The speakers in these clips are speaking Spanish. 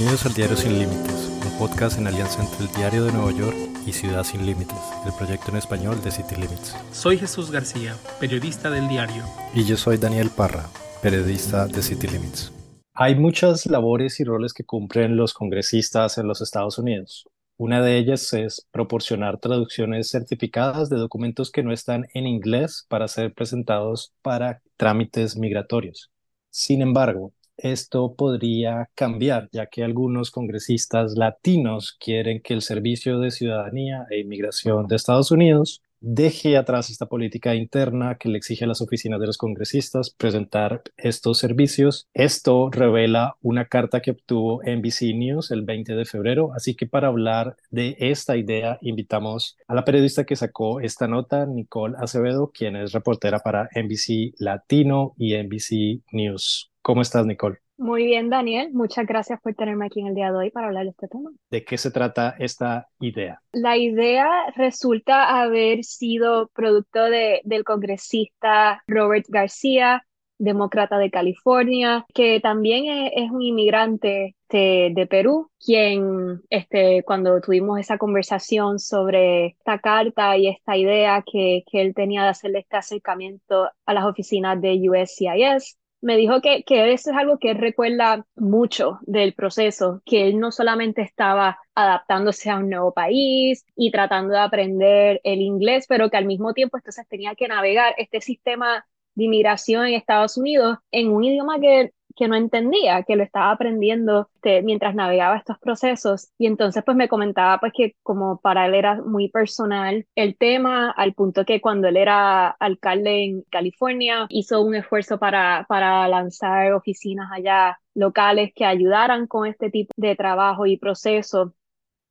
Bienvenidos al Diario Sin Límites, un podcast en alianza entre el Diario de Nueva York y Ciudad Sin Límites, el proyecto en español de City Limits. Soy Jesús García, periodista del diario. Y yo soy Daniel Parra, periodista de City Limits. Hay muchas labores y roles que cumplen los congresistas en los Estados Unidos. Una de ellas es proporcionar traducciones certificadas de documentos que no están en inglés para ser presentados para trámites migratorios. Sin embargo, esto podría cambiar, ya que algunos congresistas latinos quieren que el Servicio de Ciudadanía e Inmigración de Estados Unidos deje atrás esta política interna que le exige a las oficinas de los congresistas presentar estos servicios. Esto revela una carta que obtuvo NBC News el 20 de febrero, así que para hablar de esta idea invitamos a la periodista que sacó esta nota, Nicole Acevedo, quien es reportera para NBC Latino y NBC News. ¿Cómo estás, Nicole? Muy bien, Daniel. Muchas gracias por tenerme aquí en el día de hoy para hablar de este tema. ¿De qué se trata esta idea? La idea resulta haber sido producto de, del congresista Robert García, demócrata de California, que también es, un inmigrante de, de, Perú, quien este, cuando tuvimos esa conversación sobre esta carta y esta idea que, que él tenía de hacerle este acercamiento a las oficinas de USCIS, me dijo que, que eso es algo que él recuerda mucho del proceso, que él no solamente estaba adaptándose a un nuevo país y tratando de aprender el inglés, pero que al mismo tiempo entonces tenía que navegar este sistema de inmigración en Estados Unidos en un idioma que que no entendía, que lo estaba aprendiendo este, mientras navegaba estos procesos. Y entonces pues me comentaba pues que como para él era muy personal el tema, al punto que cuando él era alcalde en California, hizo un esfuerzo para, para lanzar oficinas allá locales que ayudaran con este tipo de trabajo y proceso.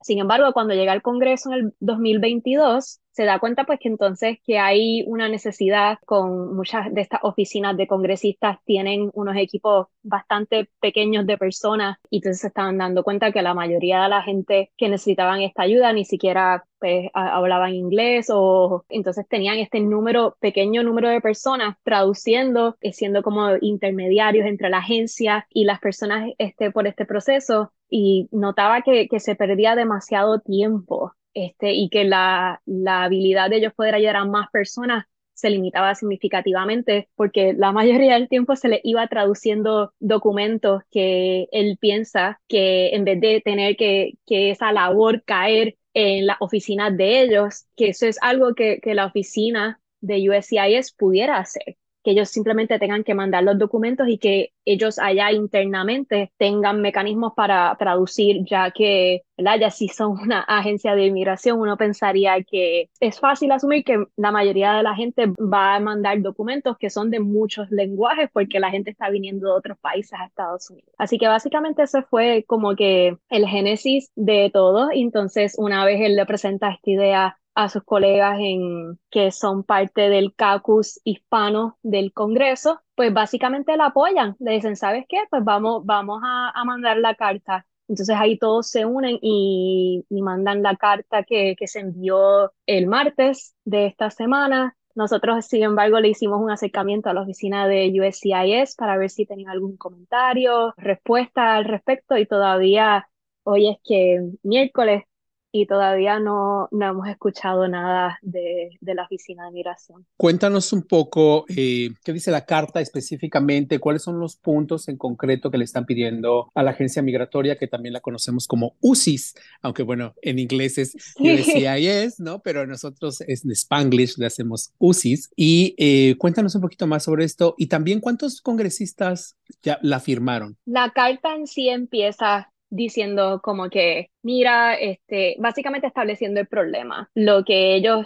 Sin embargo, cuando llega al Congreso en el 2022, se da cuenta pues que entonces que hay una necesidad con muchas de estas oficinas de congresistas tienen unos equipos bastante pequeños de personas y entonces se estaban dando cuenta que la mayoría de la gente que necesitaban esta ayuda ni siquiera pues hablaban inglés o entonces tenían este número, pequeño número de personas traduciendo, eh, siendo como intermediarios entre la agencia y las personas este, por este proceso y notaba que, que se perdía demasiado tiempo este, y que la, la habilidad de ellos poder ayudar a más personas se limitaba significativamente porque la mayoría del tiempo se le iba traduciendo documentos que él piensa que en vez de tener que, que esa labor caer en la oficina de ellos, que eso es algo que, que la oficina de USCIS pudiera hacer que ellos simplemente tengan que mandar los documentos y que ellos allá internamente tengan mecanismos para traducir, ya que, ¿verdad? Ya si son una agencia de inmigración, uno pensaría que es fácil asumir que la mayoría de la gente va a mandar documentos que son de muchos lenguajes porque la gente está viniendo de otros países a Estados Unidos. Así que básicamente ese fue como que el génesis de todo. Entonces, una vez él le presenta esta idea a sus colegas en, que son parte del caucus hispano del Congreso, pues básicamente la apoyan. Le dicen, ¿sabes qué? Pues vamos, vamos a, a mandar la carta. Entonces ahí todos se unen y, y mandan la carta que, que se envió el martes de esta semana. Nosotros, sin embargo, le hicimos un acercamiento a la oficina de USCIS para ver si tenían algún comentario, respuesta al respecto y todavía hoy es que miércoles y todavía no, no hemos escuchado nada de, de, la Oficina de Migración. Cuéntanos un poco eh, qué dice la carta específicamente, cuáles son los puntos en concreto que le están pidiendo a la agencia migratoria, que también la conocemos como UCIS, aunque bueno, en inglés es USCIS, ¿no? Pero nosotros en Spanglish le hacemos UCIS. Y eh, cuéntanos un poquito más sobre esto y también cuántos congresistas ya la firmaron. La carta en sí empieza diciendo como que, mira, este, básicamente estableciendo el problema, lo que ellos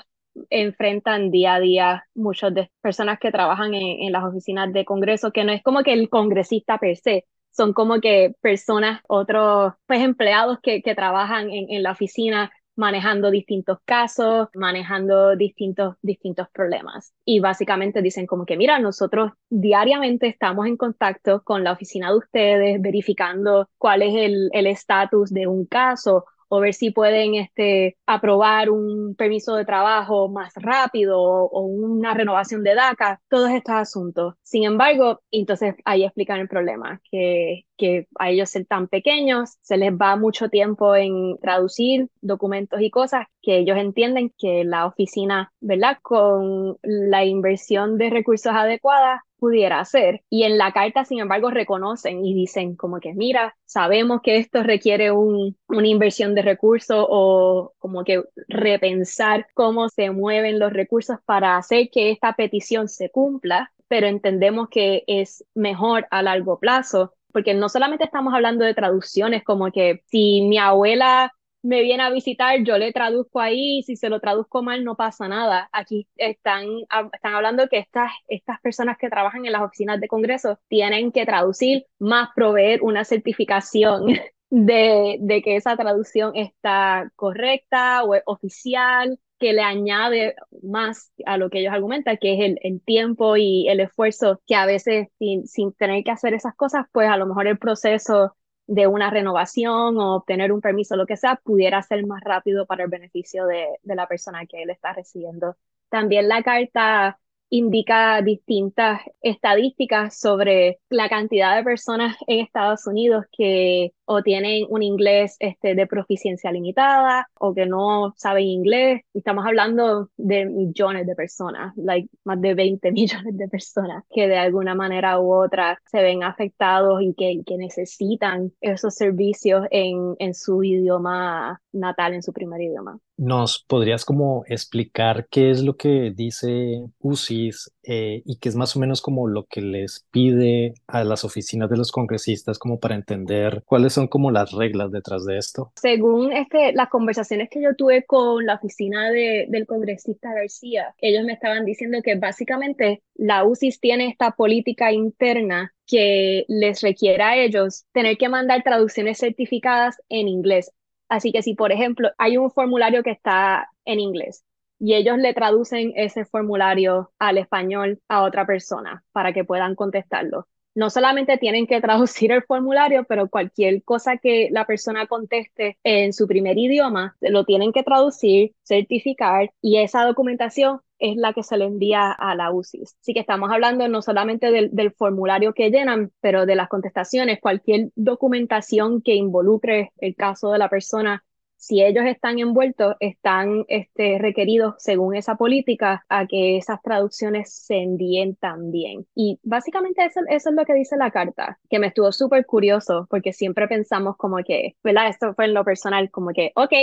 enfrentan día a día muchas de personas que trabajan en, las oficinas de Congreso, que no es como que el congresista per se, son como que personas, otros pues empleados que, que trabajan en, en la oficina manejando distintos casos, manejando distintos, distintos problemas. Y básicamente dicen como que, mira, nosotros diariamente estamos en contacto con la oficina de ustedes, verificando cuál es el estatus de un caso o ver si pueden este, aprobar un permiso de trabajo más rápido o, una renovación de DACA, todos estos asuntos. Sin embargo, entonces ahí explican el problema, que, que a ellos ser tan pequeños, se les va mucho tiempo en traducir documentos y cosas que ellos entienden que la oficina, ¿verdad? Con la inversión de recursos adecuadas pudiera hacer. Y en la carta, sin embargo, reconocen y dicen como que, mira, sabemos que esto requiere un, una inversión de recursos o como que repensar cómo se mueven los recursos para hacer que esta petición se cumpla, pero entendemos que es mejor a largo plazo porque no solamente estamos hablando de traducciones, como que si mi abuela me viene a visitar, yo le traduzco ahí, si se lo traduzco mal no pasa nada. Aquí están, están hablando que estas, estas personas que trabajan en las oficinas de Congreso tienen que traducir más proveer una certificación de, de que esa traducción está correcta o oficial que le añade más a lo que ellos argumentan, que es el, tiempo y el esfuerzo que a veces sin, sin, tener que hacer esas cosas, pues a lo mejor el proceso de una renovación o obtener un permiso, lo que sea, pudiera ser más rápido para el beneficio de, de la persona que él está recibiendo. También la carta indica distintas estadísticas sobre la cantidad de personas en Estados Unidos que o tienen un inglés este, de proficiencia limitada o que no saben inglés. Estamos hablando de millones de personas, like, más de 20 millones de personas que de alguna manera u otra se ven afectados y que, que necesitan esos servicios en, en su idioma natal, en su primer idioma. ¿Nos podrías como explicar qué es lo que dice UCIS eh, y qué es más o menos como lo que les pide a las oficinas de los congresistas como para entender cuáles son como las reglas detrás de esto? Según este, las conversaciones que yo tuve con la oficina de, del congresista García, ellos me estaban diciendo que básicamente la UCIS tiene esta política interna que les requiere a ellos tener que mandar traducciones certificadas en inglés Así que si, por ejemplo, hay un formulario que está en inglés y ellos le traducen ese formulario al español a otra persona para que puedan contestarlo. No solamente tienen que traducir el formulario, pero cualquier cosa que la persona conteste en su primer idioma, lo tienen que traducir, certificar y esa documentación es la que se le envía a la UCIS. Así que estamos hablando no solamente del, formulario que llenan, pero de las contestaciones, cualquier documentación que involucre el caso de la persona si ellos están envueltos, están este, requeridos, según esa política, a que esas traducciones se envíen también. Y básicamente eso, es lo que dice la carta, que me estuvo súper curioso, porque siempre pensamos como que, ¿verdad? Esto fue en lo personal, como que, ok,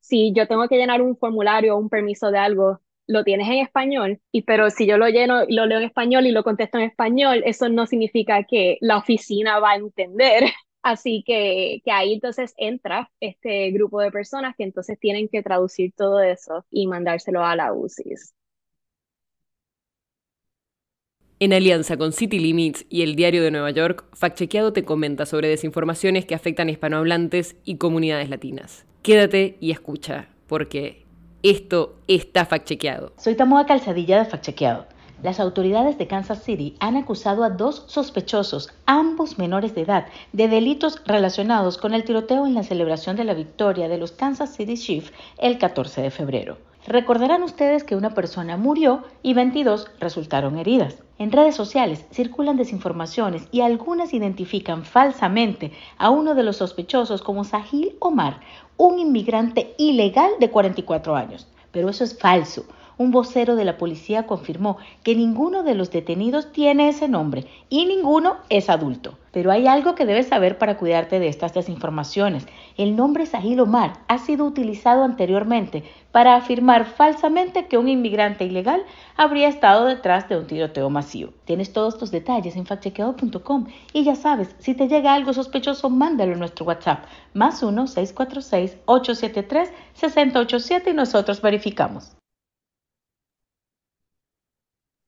si yo tengo que llenar un formulario o un permiso de algo, lo tienes en español, y pero si yo lo lleno y lo leo en español y lo contesto en español, eso no significa que la oficina va a entender. Así que, que ahí entonces entra este grupo de personas que entonces tienen que traducir todo eso y mandárselo a la UCIS. En alianza con City Limits y el Diario de Nueva York, Facchequeado te comenta sobre desinformaciones que afectan a hispanohablantes y comunidades latinas. Quédate y escucha, porque esto está fact-chequeado. Soy Tamoa Calzadilla de Fact-chequeado. Las autoridades de Kansas City han acusado a dos sospechosos, ambos menores de edad, de delitos relacionados con el tiroteo en la celebración de la victoria de los Kansas City Chiefs el 14 de febrero. Recordarán ustedes que una persona murió y 22 resultaron heridas. En redes sociales circulan desinformaciones y algunas identifican falsamente a uno de los sospechosos como Sahil Omar, un inmigrante ilegal de 44 años. Pero eso es falso. Un vocero de la policía confirmó que ninguno de los detenidos tiene ese nombre y ninguno es adulto. Pero hay algo que debes saber para cuidarte de estas desinformaciones. El nombre Sahil Omar ha sido utilizado anteriormente para afirmar falsamente que un inmigrante ilegal habría estado detrás de un tiroteo masivo. Tienes todos tus detalles en factchequeado.com y ya sabes, si te llega algo sospechoso, mándalo a nuestro WhatsApp, más 1-646-873-6087 y nosotros verificamos.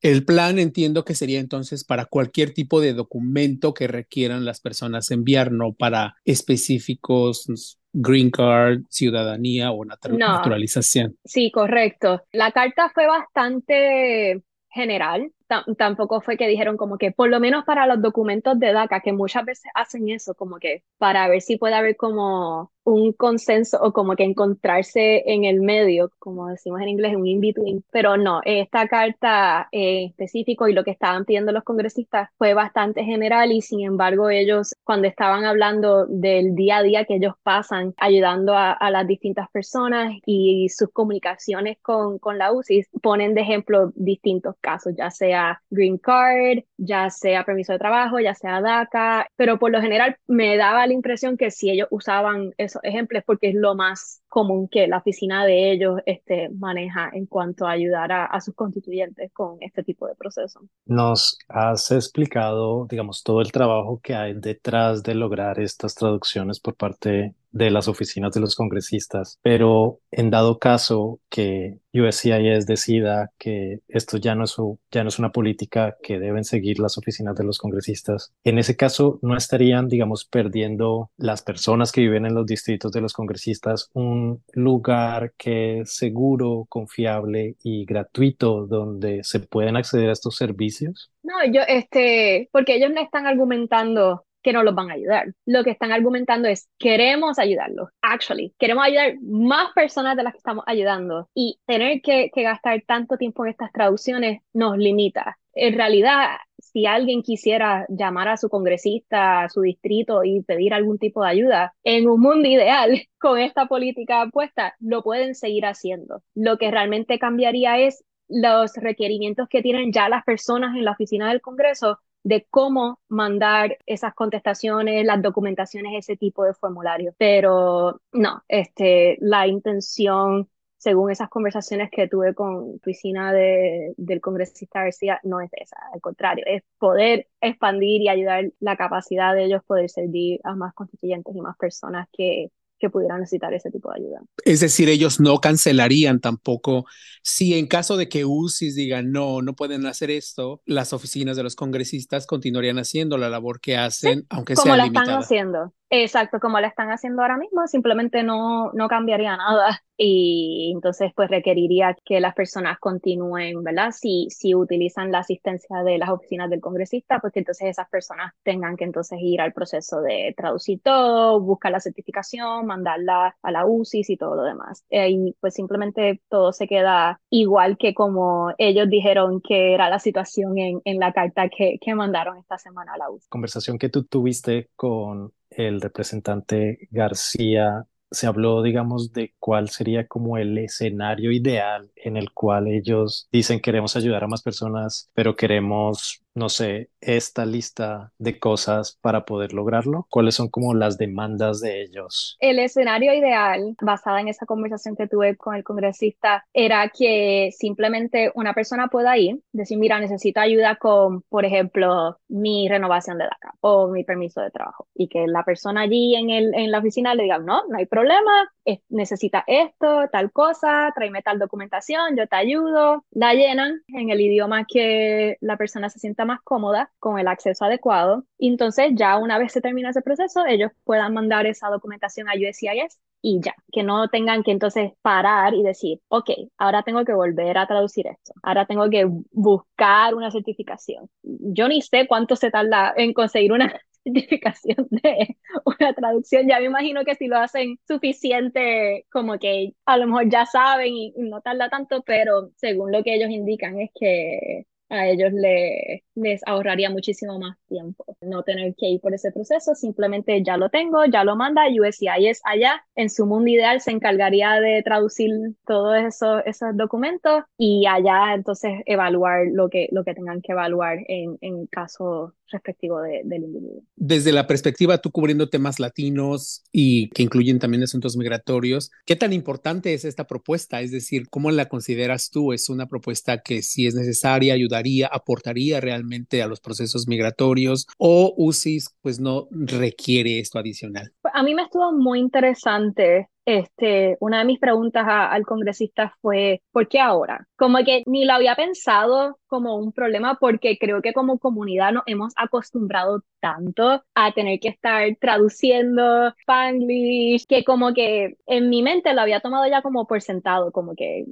El plan entiendo que sería entonces para cualquier tipo de documento que requieran las personas enviar, no para específicos green card, ciudadanía o naturalización. Sí, correcto. La carta fue bastante general tampoco fue que dijeron como que por lo menos para los documentos de DACA, que muchas veces hacen eso, como que para ver si puede haber como un consenso o como que encontrarse en el medio, como decimos en inglés, un in-between. Pero no, esta carta en específico y lo que estaban pidiendo los congresistas fue bastante general y sin embargo ellos cuando estaban hablando del día a día que ellos pasan ayudando a, a las distintas personas y sus comunicaciones con, con la UCI, ponen de ejemplo distintos casos, ya sea Green Card, ya sea permiso de trabajo, ya sea DACA, pero por lo general me daba la impresión que si ellos usaban eso ejemplos porque es lo más común que la oficina de ellos este, maneja en cuanto a ayudar a, sus constituyentes con este tipo de proceso. Nos has explicado, digamos, todo el trabajo que hay detrás de lograr estas traducciones por parte de las oficinas de los congresistas, pero en dado caso que USCIS decida que esto ya no, es, ya no es una política que deben seguir las oficinas de los congresistas, en ese caso no estarían, digamos, perdiendo las personas que viven en los distritos de los congresistas un lugar que es seguro, confiable y gratuito donde se pueden acceder a estos servicios? No, yo, este, porque ellos me están argumentando que no los van a ayudar. Lo que están argumentando es, queremos ayudarlos, actually, queremos ayudar más personas de las que estamos ayudando y tener que, que gastar tanto tiempo en estas traducciones nos limita. En realidad, si alguien quisiera llamar a su congresista, a su distrito y pedir algún tipo de ayuda, en un mundo ideal, con esta política puesta, lo pueden seguir haciendo. Lo que realmente cambiaría es los requerimientos que tienen ya las personas en la oficina del Congreso de cómo mandar esas contestaciones, las documentaciones, ese tipo de formularios. Pero no, este, la intención, según esas conversaciones que tuve con oficina de, del congresista García, no es esa, al contrario, es poder expandir y ayudar la capacidad de ellos poder servir a más constituyentes y más personas que, que pudieran necesitar ese tipo de ayuda. Es decir, ellos no cancelarían tampoco. Si en caso de que UCIS digan no, no pueden hacer esto, las oficinas de los congresistas continuarían haciendo la labor que hacen, aunque sea limitada. Como la están haciendo. Exacto, como la están haciendo ahora mismo, simplemente no, no cambiaría nada y entonces pues requeriría que las personas continúen, ¿verdad? Si, si utilizan la asistencia de las oficinas del congresista, pues que entonces esas personas tengan que entonces ir al proceso de traducir todo, buscar la certificación, mandarla a la UCIS y todo lo demás. Eh, y pues simplemente todo se queda igual que como ellos dijeron que era la situación en, en la carta que, que mandaron esta semana a la UCIS. Conversación que tú tuviste con el representante García se habló, digamos, de cuál sería como el escenario ideal en el cual ellos dicen queremos ayudar a más personas, pero queremos no sé, esta lista de cosas para poder lograrlo? ¿Cuáles son como las demandas de ellos? El escenario ideal, basada en esa conversación que tuve con el congresista, era que simplemente una persona pueda ir, decir, mira, necesito ayuda con, por ejemplo, mi renovación de DACA o mi permiso de trabajo. Y que la persona allí en, el, en la oficina le diga, no, no hay problema, necesita esto, tal cosa, tráeme tal documentación, yo te ayudo. La llenan en el idioma que la persona se sienta más cómoda con el acceso adecuado. Y entonces ya una vez se termina ese proceso, ellos puedan mandar esa documentación a USCIS y ya, que no tengan que entonces parar y decir, ok, ahora tengo que volver a traducir esto, ahora tengo que buscar una certificación. Yo ni sé cuánto se tarda en conseguir una certificación de una traducción. Ya me imagino que si lo hacen suficiente, como que a lo mejor ya saben y no tarda tanto, pero según lo que ellos indican es que a ellos le, les ahorraría muchísimo más tiempo. No tener que ir por ese proceso, simplemente ya lo tengo, ya lo manda, USCIS allá, en su mundo ideal se encargaría de traducir todos esos, esos documentos y allá entonces evaluar lo que, lo que tengan que evaluar en, en caso respectivo de, del individuo. Desde la perspectiva, tú cubriendo temas latinos y que incluyen también asuntos migratorios, ¿qué tan importante es esta propuesta? Es decir, ¿cómo la consideras tú? ¿Es una propuesta que si es necesaria, ayudaría, aportaría realmente a los procesos migratorios o UCIS pues no requiere esto adicional? A mí me estuvo muy interesante este, una de mis preguntas al congresista fue, ¿por qué ahora? Como que ni lo había pensado como un problema porque creo que como comunidad nos hemos acostumbrado tanto a tener que estar traduciendo Spanglish que como que en mi mente lo había tomado ya como por sentado, como que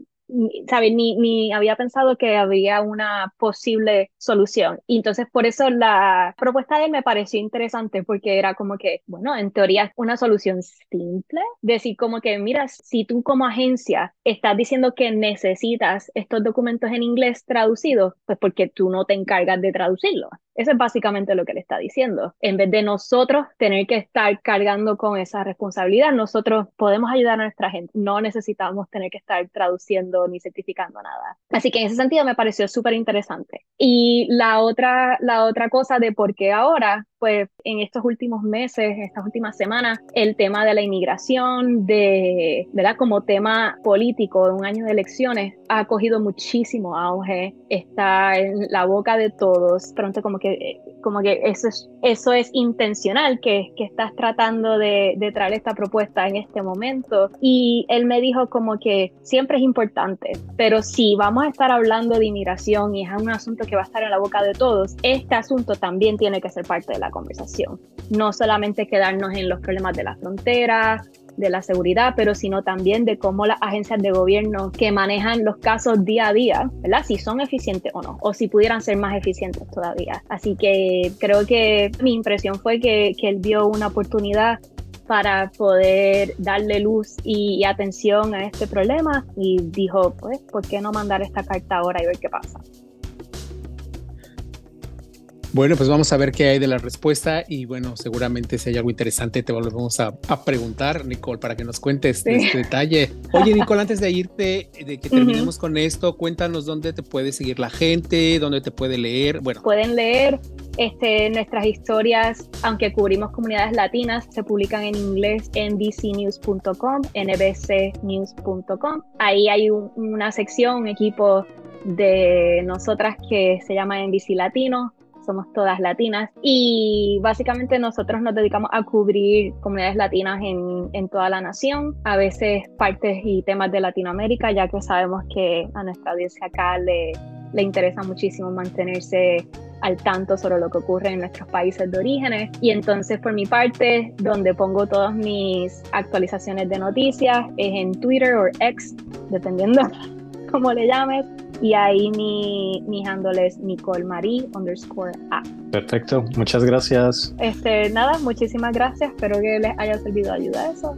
¿sabes? Ni, ni había pensado que había una posible solución. Y entonces por eso la propuesta de él me pareció interesante porque era como que, bueno, en teoría una solución simple, decir como que, mira, si tú como agencia estás diciendo que necesitas estos documentos en inglés traducidos, pues porque tú no te encargas de traducirlos. Eso es básicamente lo que le está diciendo. En vez de nosotros tener que estar cargando con esa responsabilidad, nosotros podemos ayudar a nuestra gente. No necesitamos tener que estar traduciendo ni certificando nada. Así que en ese sentido me pareció súper interesante. Y la otra, la otra cosa de por qué ahora, pues en estos últimos meses, estas últimas semanas, el tema de la inmigración, de, ¿verdad? Como tema político de un año de elecciones, ha cogido muchísimo auge, está en la boca de todos, pronto como que, como que eso es, eso es intencional, que, que estás tratando de, de traer esta propuesta en este momento. Y él me dijo como que siempre es importante, pero si vamos a estar hablando de inmigración y es un asunto que va a estar en la boca de todos, este asunto también tiene que ser parte de la conversación. No solamente quedarnos en los problemas de la frontera, de la seguridad, pero sino también de cómo las agencias de gobierno que manejan los casos día a día, ¿verdad? Si son eficientes o no, o si pudieran ser más eficientes todavía. Así que creo que mi impresión fue que, que él vio una oportunidad para poder darle luz y, y, atención a este problema y dijo, pues, ¿por qué no mandar esta carta ahora y ver qué pasa? Bueno, pues vamos a ver qué hay de la respuesta y bueno, seguramente si hay algo interesante te volvemos a, a preguntar, Nicole, para que nos cuentes sí. este detalle. Oye, Nicole, antes de irte, de que terminemos uh -huh. con esto, cuéntanos dónde te puede seguir la gente, dónde te puede leer. Bueno, pueden leer este, nuestras historias, aunque cubrimos comunidades latinas, se publican en inglés en bcnews.com, nbcnews.com. Ahí hay un, una sección, un equipo de nosotras que se llama NBC Latino, somos todas latinas y básicamente nosotros nos dedicamos a cubrir comunidades latinas en, en, toda la nación, a veces partes y temas de Latinoamérica, ya que sabemos que a nuestra audiencia acá le, le interesa muchísimo mantenerse al tanto sobre lo que ocurre en nuestros países de orígenes. Y entonces, por mi parte, donde pongo todas mis actualizaciones de noticias es en Twitter o X, dependiendo cómo le llames y ahí mi, mi handle es Nicole Marie underscore A. Perfecto, muchas gracias. Este, nada, muchísimas gracias, espero que les haya servido de ayuda eso.